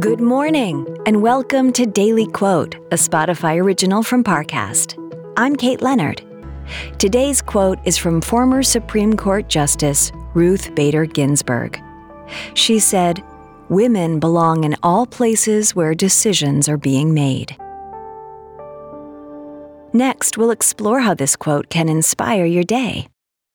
Good morning, and welcome to Daily Quote, a Spotify original from Parcast. I'm Kate Leonard. Today's quote is from former Supreme Court Justice Ruth Bader Ginsburg. She said, Women belong in all places where decisions are being made. Next, we'll explore how this quote can inspire your day.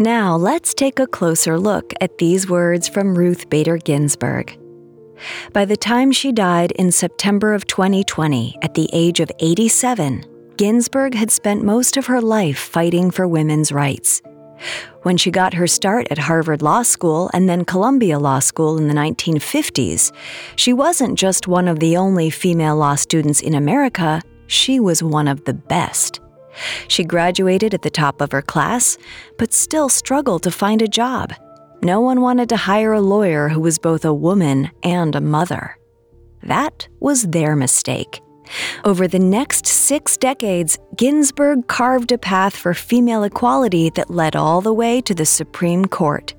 Now, let's take a closer look at these words from Ruth Bader Ginsburg. By the time she died in September of 2020, at the age of 87, Ginsburg had spent most of her life fighting for women's rights. When she got her start at Harvard Law School and then Columbia Law School in the 1950s, she wasn't just one of the only female law students in America, she was one of the best. She graduated at the top of her class, but still struggled to find a job. No one wanted to hire a lawyer who was both a woman and a mother. That was their mistake. Over the next six decades, Ginsburg carved a path for female equality that led all the way to the Supreme Court.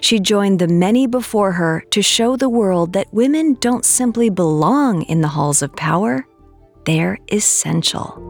She joined the many before her to show the world that women don't simply belong in the halls of power, they're essential.